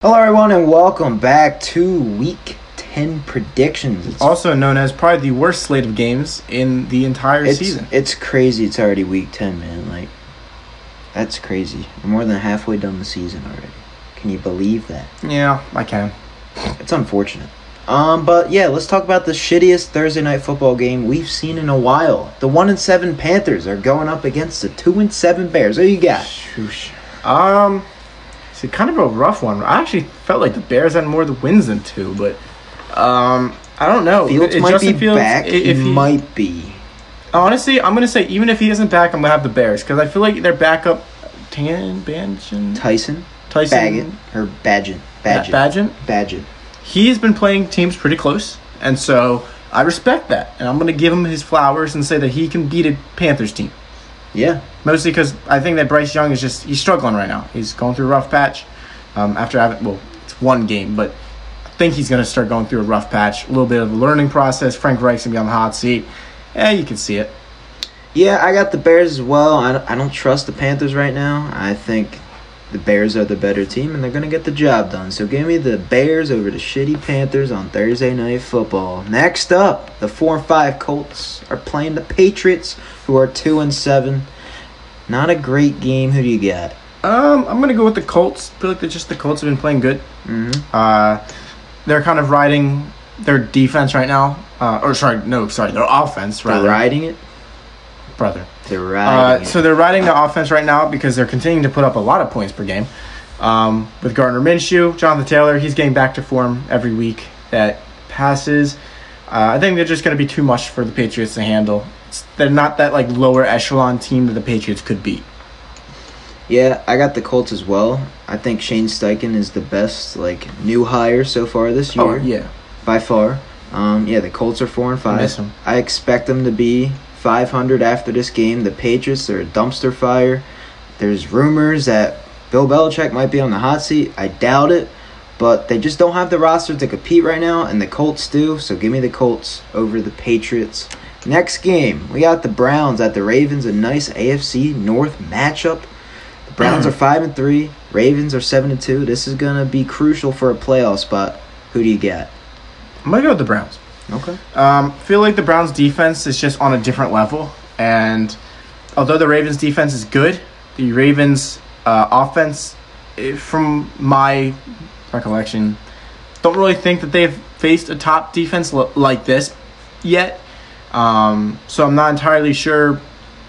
Hello, everyone, and welcome back to Week 10 predictions. It's, also known as probably the worst slate of games in the entire it's, season. it's crazy. It's already Week 10, man. Like, that's crazy. We're more than halfway done the season already. Can you believe that? Yeah, I can. It's unfortunate. Um, but yeah, let's talk about the shittiest Thursday night football game we've seen in a while. The one and seven Panthers are going up against the two and seven Bears. What do you got? Shoosh. Um, it's kind of a rough one. I actually felt like the Bears had more the wins than two, but um, I don't know. Fields If might Justin be Fields- back. i- If he might be. honestly, I'm gonna say even if he isn't back, I'm gonna have the Bears because I feel like their backup, Tan Banjan, Tyson, Tyson, Baggett, or Badgett, yeah, Badgett, Badgett. Badgett. He's been playing teams pretty close, and so I respect that, and I'm gonna give him his flowers and say that he can beat a Panthers team. Yeah, Mostly because I think that Bryce Young is just he's struggling right now. He's going through a rough patch. Um, after having well, it's one game, but I think he's going to start going through a rough patch. A little bit of a learning process. Frank Reich's going to be on the hot seat. Yeah, you can see it. Yeah, I got the Bears as well. I don't, I don't trust the Panthers right now. I think the Bears are the better team and they're going to get the job done. So give me the Bears over the shitty Panthers on Thursday Night Football. Next up, the 4 and 5 Colts are playing the Patriots, who are 2 and 7. Not a great game. Who do you got? Um, I'm going to go with the Colts. I feel like just the Colts have been playing good. hmm Uh, they're kind of riding their defense right now. Uh, or sorry, no, sorry, their offense They're riding it. brother. They're Uh, so they're riding the offense right now because they're continuing to put up a lot of points per game. Um, with Gardner Minshew, Jonathan Taylor, he's getting back to form every week that passes. Uh, I think they're just going to be too much for the Patriots to handle. It's, they're not that like lower echelon team that the Patriots could beat. Yeah, I got the Colts as well. I think Shane Steichen is the best like new hire so far this year. Oh yeah, by far. Um, yeah, the Colts are four and five. 'em. I expect them to be 500 after this game. The Patriots are a dumpster fire. There's rumors that Bill Belichick might be on the hot seat. I doubt it, but they just don't have the roster to compete right now, and the Colts do. So give me the Colts over the Patriots. Next game, we got the Browns at the Ravens. A nice AFC North matchup. The Browns are five and three. Ravens are seven and two. This is gonna be crucial for a playoff spot. Who do you get? I'm gonna go with the Browns. Okay. Um, feel like the Browns defense is just on a different level, and although the Ravens defense is good, the Ravens uh, offense, eh, from my recollection, don't really think that they've faced a top defense like this yet. Um, so I'm not entirely sure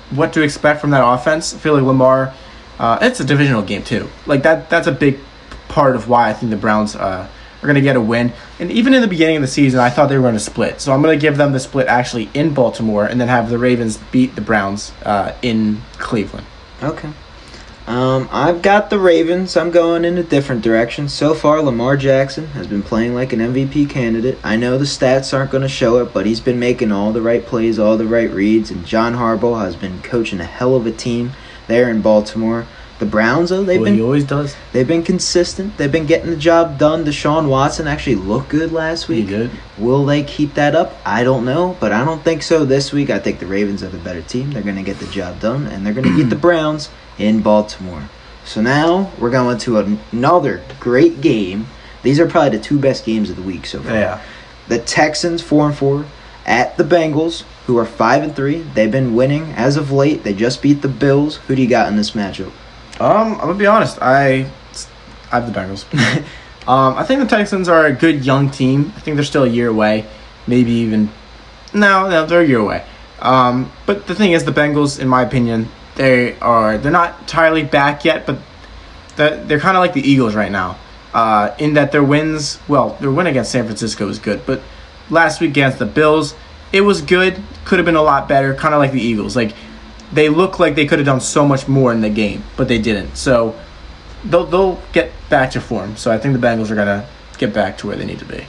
what to expect from that offense. I feel like Lamar, uh, it's a divisional game too. Like that, that's a big part of why I think the Browns uh, are going to get a win. And even in the beginning of the season, I thought they were going to split. So I'm going to give them the split actually in Baltimore, and then have the Ravens beat the Browns uh, in Cleveland. Okay. Um, I've got the Ravens. I'm going in a different direction. So far, Lamar Jackson has been playing like an MVP candidate. I know the stats aren't going to show it, but he's been making all the right plays, all the right reads, and John Harbaugh has been coaching a hell of a team there in Baltimore. The Browns, though, they've well, he been always does. they've been consistent. They've been getting the job done. Deshaun Watson actually looked good last week. He did. Will they keep that up? I don't know, but I don't think so this week. I think the Ravens have a better team. They're going to get the job done, and they're going to beat the Browns in Baltimore. So now we're going to another great game. These are probably the two best games of the week so far. Yeah. The Texans four and four at the Bengals, who are five and three. They've been winning as of late. They just beat the Bills. Who do you got in this matchup? Um, I'm gonna be honest. I, I have the Bengals. um, I think the Texans are a good young team. I think they're still a year away, maybe even. No, no, they're a year away. Um, but the thing is, the Bengals, in my opinion, they are they're not entirely back yet, but they're, they're kind of like the Eagles right now. Uh, in that their wins, well, their win against San Francisco was good, but last week against the Bills, it was good. Could have been a lot better. Kind of like the Eagles, like they look like they could have done so much more in the game, but they didn't. So they'll they'll get back to form. So I think the Bengals are gonna get back to where they need to be.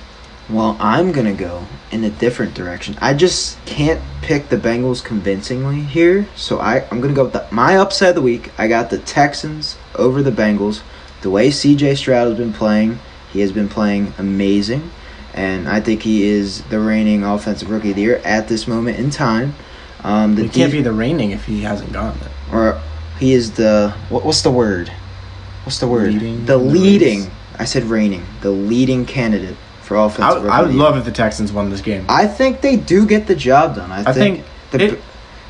Well, I'm to go in a different direction. I just can't pick the Bengals convincingly here. So I, I'm to go with the, my upset of the week. I got the Texans over the Bengals. The way CJ Stroud has been playing, he has been playing amazing. And I think he is the reigning offensive rookie of the year at this moment in time. Um, the He can't def- be the reigning if he hasn't gone there. or he is the what, what's the word? What's the word? Leading the in the leading. I said reigning, the leading candidate for I, offensive. would- I would love if the Texans won this game. I think they do get the job done. I, I think, think the it-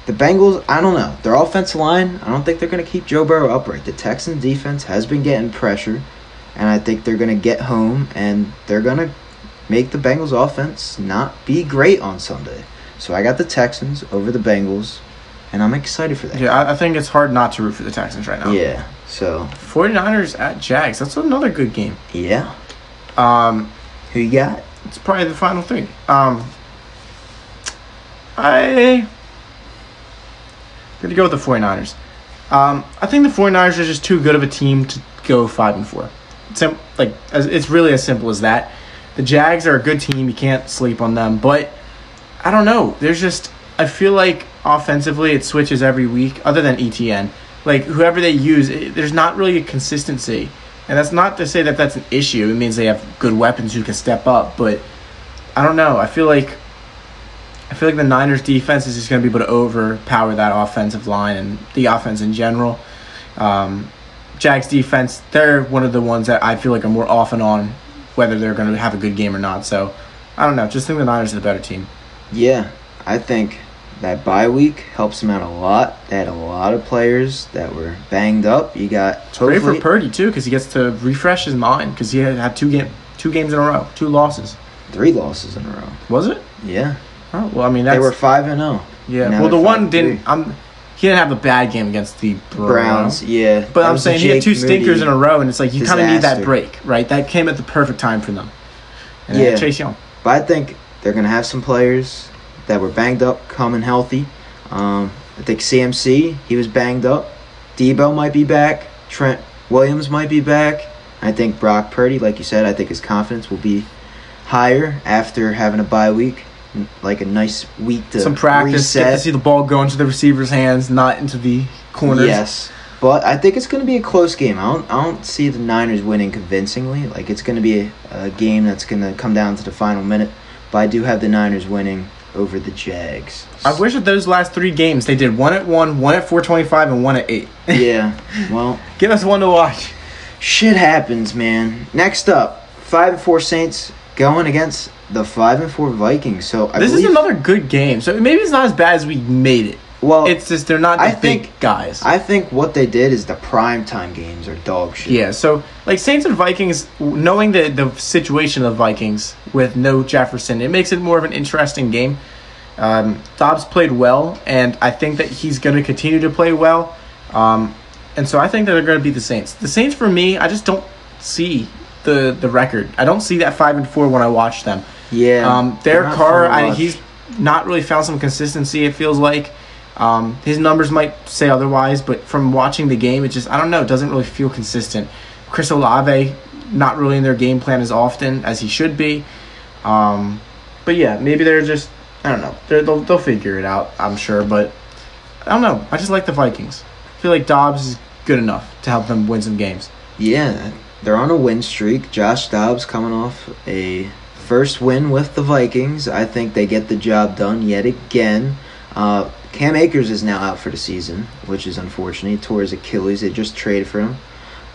the Bengals. I don't know their offensive line. I don't think they're going to keep Joe Burrow upright. The Texans defense has been getting pressure, and I think they're going to get home and they're going to make the Bengals offense not be great on Sunday. So I got the Texans over the Bengals, and I'm excited for that. Yeah, I, I think it's hard not to root for the Texans right now. Yeah. So 49ers at Jags. That's another good game. yeah, Um, who you got? it's probably the final three. Um, I gonna go with the 49ers. Um, I think the 49ers are just too good of a team to go five and four. Sim- like as, it's really as simple as that. The Jags are a good team. You can't sleep on them, but I don't know. There's just I feel like offensively it switches every week, other than ETN. Like whoever they use, it, there's not really a consistency, and that's not to say that that's an issue. It means they have good weapons who can step up, but I don't know. I feel like I feel like the Niners defense is just going to be able to overpower that offensive line and the offense in general. Um, Jags defense, they're one of the ones that I feel like are more off and on whether they're going to have a good game or not. So I don't know. Just think the Niners are the better team. Yeah, I think that bye week helps them out a lot. They had a lot of players that were banged up. You got great for Purdy too because he gets to refresh his mind because he had, had two game two games in a row, two losses. three losses in a row. Was it? Yeah, Oh well, I mean that's they were five and zero. yeah. now Well, the one 5-3. didn't. I'm. He didn't have a bad game against the Browns. Yeah, But That I'm saying he had two stinkers Moody. in a row, and it's like you kind of need that break, right? That came at the perfect time for them. And Yeah. Chase Young. But I think they're gonna have some players that were banged up coming healthy. Um, I think CMC he was banged up. Debo might be back. Trent Williams might be back. I think Brock Purdy, like you said, I think his confidence will be higher after having a bye week, like a nice week to Some practice, get to see the ball go into the receiver's hands, not into the corners. Yes, but I think it's going to be a close game. I don't, I don't see the Niners winning convincingly. Like it's going to be a, a game that's going to come down to the final minute. But I do have the Niners winning over the Jags. I wish that those last three games they did one at one, one at four twenty five, and one at eight. yeah. Well, Give us one to watch. shit happens, man. Next up, five and four Saints going against the five and four Vikings. So I this believe, is another good game. So maybe it's not as bad as we made it. Well, It's just they're not the I big think- guys. I think what they did is the prime time games are dog shit. Yeah, so like Saints and Vikings, knowing the the situation of the Vikings with no Jefferson, it makes it more of an interesting game. Um, Dobbs played well, and I think that he's going to continue to play well. Um, and so I think that they're going to beat the Saints. The Saints, for me, I just don't see the the record. I don't see that five and four when I watch them. Yeah. Um, Derek Carr, I, he's not really found some consistency. It feels like um, his numbers might say otherwise, but from watching the game, it just I don't know. It doesn't really feel consistent. Chris Olave, not really in their game plan as often as he should be. Um, but yeah, maybe they're just I don't know. They're, they'll they'll figure it out. I'm sure, but I don't know. I just like the Vikings. I feel like Dobbs is good enough to help them win some games. Yeah, they're on a win streak. Josh Dobbs coming off a first win with the Vikings. I think they get the job done yet again. Uh, Cam Akers is now out for the season, which is unfortunate. He tore his Achilles. They just traded for him.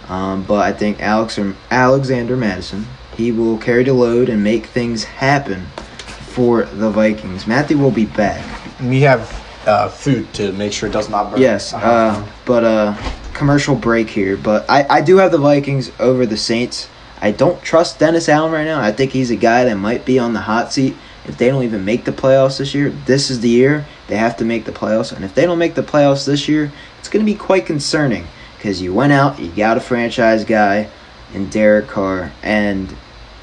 Um, but I think Alex or Alexander Mattison, he will carry the load and make things happen for the Vikings. Matthew will be back. We have uh, food to make sure it does not burn. Yes, uh, but uh, commercial break here. But I, I do have the Vikings over the Saints. I don't trust Dennis Allen right now. I think he's a guy that might be on the hot seat if they don't even make the playoffs this year. This is the year they have to make the playoffs, and if they don't make the playoffs this year, it's going to be quite concerning because you went out, you got a franchise guy in Derek Carr, and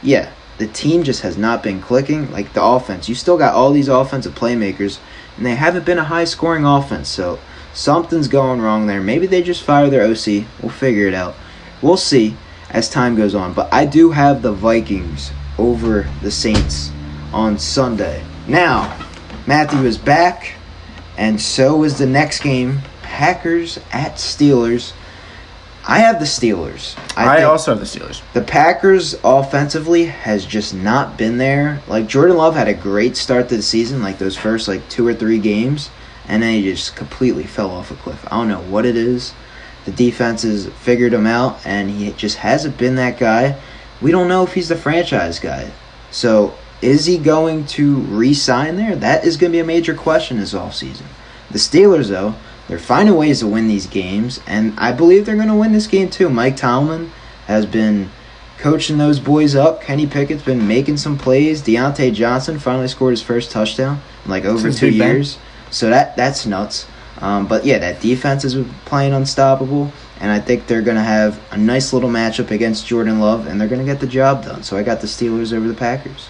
yeah, the team just has not been clicking. Like the offense, you still got all these offensive playmakers, and they haven't been a high scoring offense. So something's going wrong there. Maybe they just fire their OC. We'll figure it out. We'll see as time goes on. But I do have the Vikings over the Saints on Sunday. Now, Matthew is back, and so is the next game Packers at Steelers. I have the Steelers. I, think- also have the Steelers. the Packers offensively has just not been there. Like Jordan Love had a great start to the season, like those first like two or three games, and then he just completely fell off a cliff. I don't know what it is. The defense has figured him out, and he just hasn't been that guy. we don't know if he's the franchise guy. So is he going to re-sign there? That is going to be a major question this offseason. The Steelers, though, they're finding ways to win these games, and I believe they're going to win this game too. Mike Tomlin has been coaching those boys up. Kenny Pickett's been making some plays. Diontae Johnson finally scored his first touchdown in like over Since two years. So that that's nuts. Um, but yeah, that defense is playing unstoppable, and I think they're going to have a nice little matchup against Jordan Love, and they're going to get the job done. So I got the Steelers over the Packers.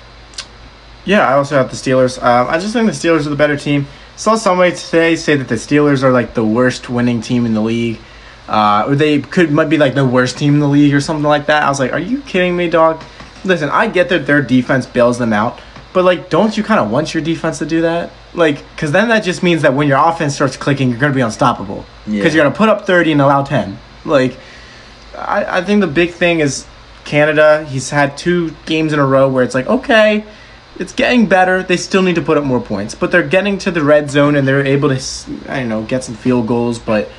Yeah, I also have the Steelers. Um, I just think the Steelers are the better team. Saw somebody today say that the Steelers are like the worst winning team in the league, uh, or they could might be like the worst team in the league or something like that. I was like, are you kidding me, dog? Listen, I get that their defense bails them out, but like, don't you kind of want your defense to do that? Like, because then that just means that when your offense starts clicking, you're gonna be unstoppable. Because Yeah. you're gonna put up thirty and allow ten. Like, I, I think the big thing is Canada. He's had two games in a row where it's like, okay, it's getting better. They still need to put up more points, but they're getting to the red zone and they're able to, I don't know, get some field goals. But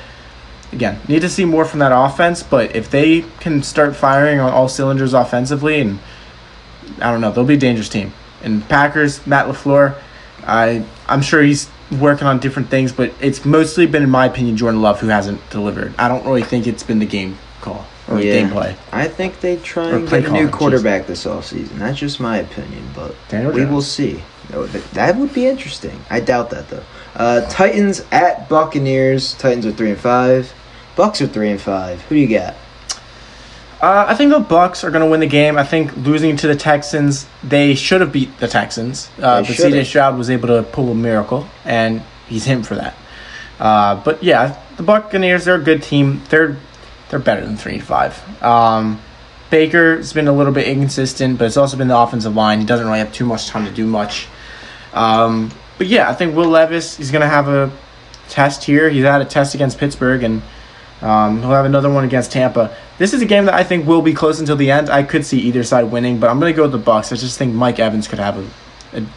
again, need to see more from that offense. But if they can start firing on all cylinders offensively, and I don't know, they'll be a dangerous team. And Packers, Matt LaFleur, I I'm sure he's working on different things, but it's mostly been, in my opinion, Jordan Love who hasn't delivered. I don't really think it's been the game call or the gameplay. I think they try Or and play get a new quarterback this offseason. That's just my opinion, but Daniel we Jones. will see. That would be interesting. I doubt that though. Uh, Titans at Buccaneers. Titans are three and five. Bucks are three and five. Who do you got? Uh, I think the Bucks are going to win the game. I think losing to the Texans, they should have beat the Texans, uh, but. CJ Stroud was able to pull a miracle, and he's him for that. Uh, but yeah, the Buccaneers they're a good team. They're they're better than three and five. Um, Baker's been a little bit inconsistent, but it's also been the offensive line. He doesn't really have too much time to do much. Um, but yeah, I think Will Levis he's going to have a test here. He's had a test against Pittsburgh, and um, he'll have another one against Tampa. This is a game that I think will be close until the end. I could see either side winning, but I'm going to go with the Bucks. I just think Mike Evans could have a, a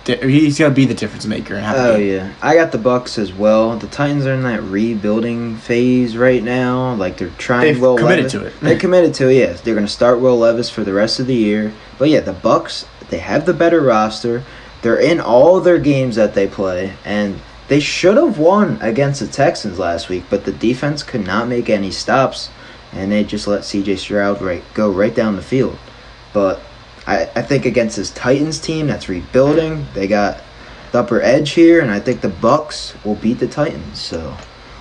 di- he's going to be the difference maker and have Oh yeah, I got the Bucks as well. The Titans are in that rebuilding phase right now. Like they're trying. They've Will committed Levis. to it. They're committed to it. Yes, they're going to start Will Levis for the rest of the year. But yeah, the Bucks they have the better roster. They're in all their games that they play, and they should have won against the Texans last week. But the defense could not make any stops, and they just let C.J. Stroud right go right down the field. But I, I think against this Titans team that's rebuilding, they got the upper edge here, and I think the Bucks will beat the Titans. So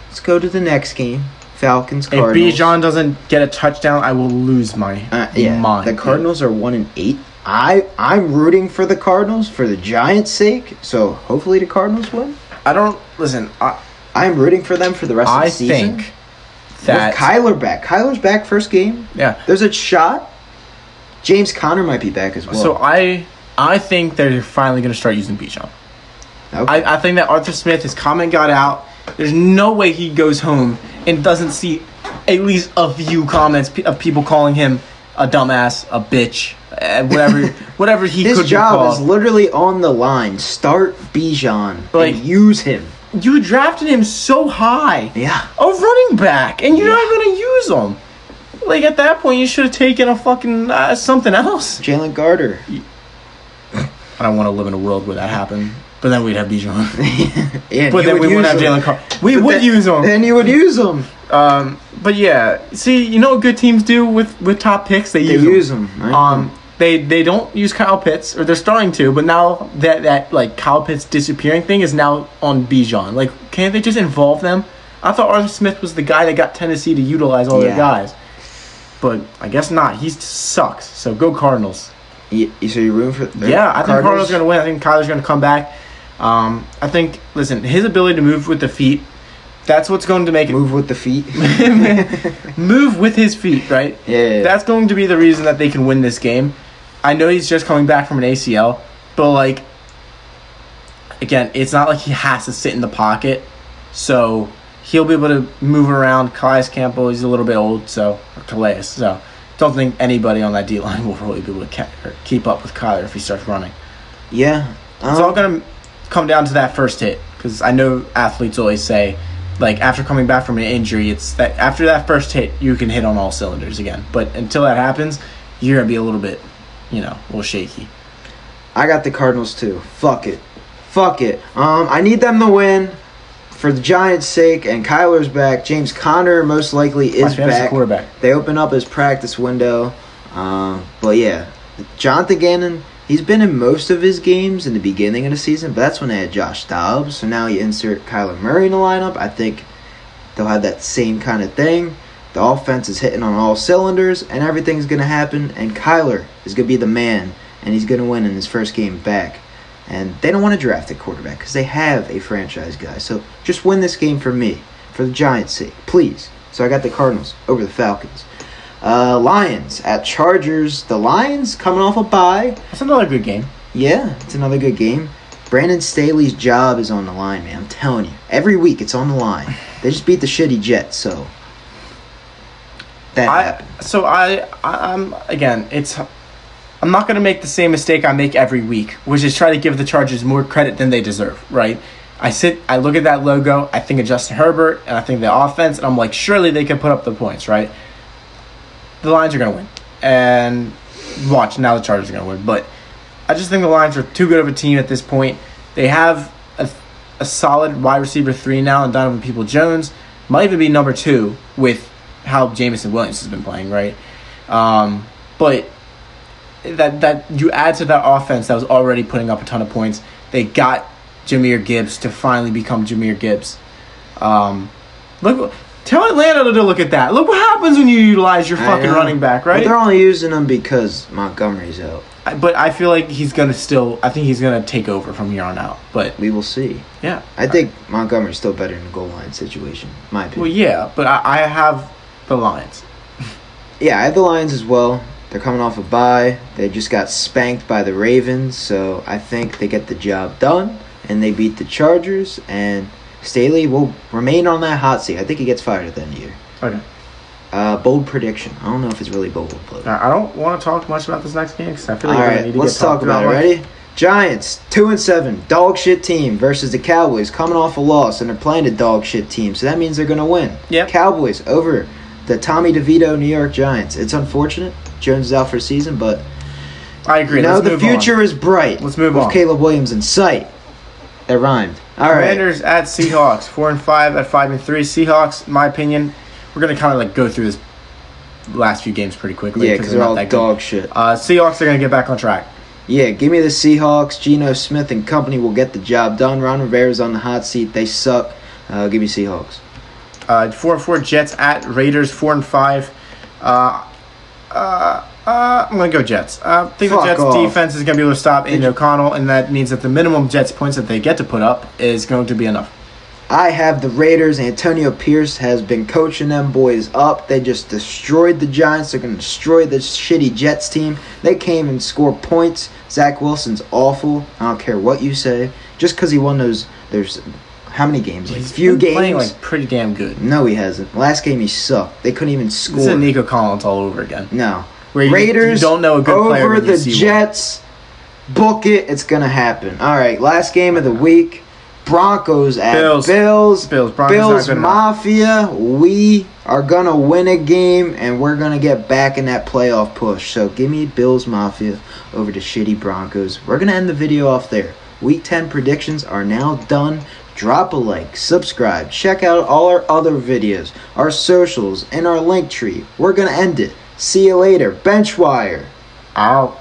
let's go to the next game: Falcons Cardinals. If. Bijan doesn't get a touchdown, I will lose my uh, yeah, mind. the Cardinals are one and eight. I I'm rooting for the Cardinals for the Giants' sake. So hopefully the Cardinals win. I don't listen. I, I'm rooting for them for the rest of the season. think that With Kyler back. Kyler's back first game. yeah. There's a shot. James Conner might be back as well. So I I think they're finally going to start using Bijan. okay. I, I think that Arthur Smith, his comment got out. There's no way he goes home and doesn't see at least a few comments of people calling him a dumbass, a bitch, uh, whatever, whatever he His could job is literally on the line. Start Bijan Like- use him. you drafted him so high, Yeah. a running back, and you're Yeah. not going to use him. Like at that point, you should have taken a fucking uh, something else. Jalen Carter. I don't want to live in a world where that happened, but then we'd have Bijan. yeah, but then would we wouldn't have. Jalen Carter. We But would then- use him. Then you would use him. Um, but yeah, see, you know what good teams do with with top picks? They, They use 'em. use them right? Um, they they don't use Kyle Pitts, or they're starting to, but now that that like Kyle Pitts disappearing thing is now on Bijan. Like, can't they just involve them? I thought Arthur Smith was the guy that got Tennessee to utilize all Yeah. their guys, but I guess not. He sucks. So go Cardinals. Y- y- so you're rooting for? the Yeah, I think Cardinals are going to win. I think Kyler's going to come back. Um, I think listen, his ability to move with the feet. That's what's going to make it move with the feet. move with his feet, right? yeah, That's going to be the reason that they can win this game. I know he's just coming back from an ACL, but like again, it's not like he has to sit in the pocket. So he'll be able to move around. Calais Campbell, he's a little bit old, so or Calais. So don't think anybody on that D line will really be able to keep up with Kyler if he starts running. yeah. It's all Um, gonna come down to that first hit because I know athletes always say, like after coming back from an injury, it's that after that first hit you can hit on all cylinders again. But until that happens, you're gonna be a little bit, you know, a little shaky. I got the Cardinals too. Fuck it. Fuck it. Um, I need them to win for the Giants' sake, and Kyler's back. James Conner most likely is back. quarterback. They open up his practice window. Um, but yeah, Jonathan Gannon, he's been in most of his games in the beginning of the season, but that's when they had Josh Dobbs. So now you insert Kyler Murray in the lineup. I think they'll have that same kind of thing. The offense is hitting on all cylinders, and everything's going to happen. And Kyler is going to be the man, and he's going to win in his first game back. And they don't want to draft a quarterback because they have a franchise guy. So just win this game for me, for the Giants' sake, please. So I got the Cardinals over the Falcons. Uh, Lions at Chargers. The Lions coming off a bye. That's another good game. Yeah, it's another good game. Brandon Staley's job is on the line, man. I'm telling you. Every week it's on the line. They just beat the shitty Jets, so that I happened. so I I- I'm again it's I'm not gonna make the same mistake I make every week, which is try to give the Chargers more credit than they deserve. Right? I sit, I look at that logo, I think of Justin Herbert, and I think the offense, and I'm like, surely they can put up the points, right? The Lions are gonna win, and watch now the Chargers are gonna win, but I just think the Lions are too good of a team at this point. They have a, a solid wide receiver three now, and Donovan People Jones might even be number two with how Jameson Williams has been playing, right? Um, but that that you add to that offense that was already putting up a ton of points. They got Jahmyr Gibbs to finally become Jahmyr Gibbs. Um, look, tell Atlanta to look at that. Look what happens when you utilize your fucking running back, But right? they're only using them because Montgomery's out. I- but I feel like he's gonna still. I think he's gonna take over from here on out. But We will see. yeah, I think Montgomery's still better in the goal line situation, my opinion. Well, yeah, but I, I have the Lions. Yeah, I have the Lions as well. They're coming off a bye. They just got spanked by the Ravens, so I think they get the job done and they beat the Chargers. And Staley will remain on that hot seat. I think he gets fired at the end of the year. Okay. Uh, bold prediction. I don't know if it's really bold, but I don't want to talk much about this next game because I feel like we're right, need to let's talk about it. much. Ready? Giants two and seven, dog shit team versus the Cowboys, coming off a loss and they're playing a dog shit team, so that means they're gonna win. Yeah. Cowboys over the Tommy DeVito New York Giants. It's unfortunate Jones is out for a season, but I agree. you the future On. is bright. Let's move with on. Caleb Williams in sight. That rhymed. All right. Commanders at Seahawks, four and five at five and three. Seahawks, in my opinion, we're gonna kind of like go through this last few games pretty quickly. Yeah, because they're all not that dog shit. Uh, Seahawks are gonna get back on track. Yeah, give me the Seahawks. Geno Smith and company will get the job done. Ron Rivera's on the hot seat. They suck. Uh, give me Seahawks. Uh, four and four Jets at Raiders, four and five. Uh, uh, uh, I'm gonna go Jets. Uh, I think Fuck the Jets off. defense is gonna be able to stop Aidan O'Connell, and that means that the minimum Jets points that they get to put up is going to be enough. I have the Raiders. Antonio Pierce has been coaching them boys up. They just destroyed the Giants. They're going to destroy this shitty Jets team. They came and scored points. Zach Wilson's awful. I don't care what you say. Just because he won those, there's how many games? Like He's few been playing games. like pretty damn good. no, he hasn't. Last game he sucked. They couldn't even score. This is Nico Collins all over again. No. Where Raiders you don't know a good over player the see one. Jets. Book it. It's gonna happen. All right. Last game of the week. Broncos at Bills. Bills. Bills. Broncos Bills. Mafia. We are gonna win a game and we're gonna get back in that playoff push. So give me Bills Mafia over the shitty Broncos. We're gonna end the video off there. Week 10 predictions are now done. Drop a like, subscribe, check out all our other videos, our socials, and our link tree. We're gonna end it. See you later. Benchwire. Out.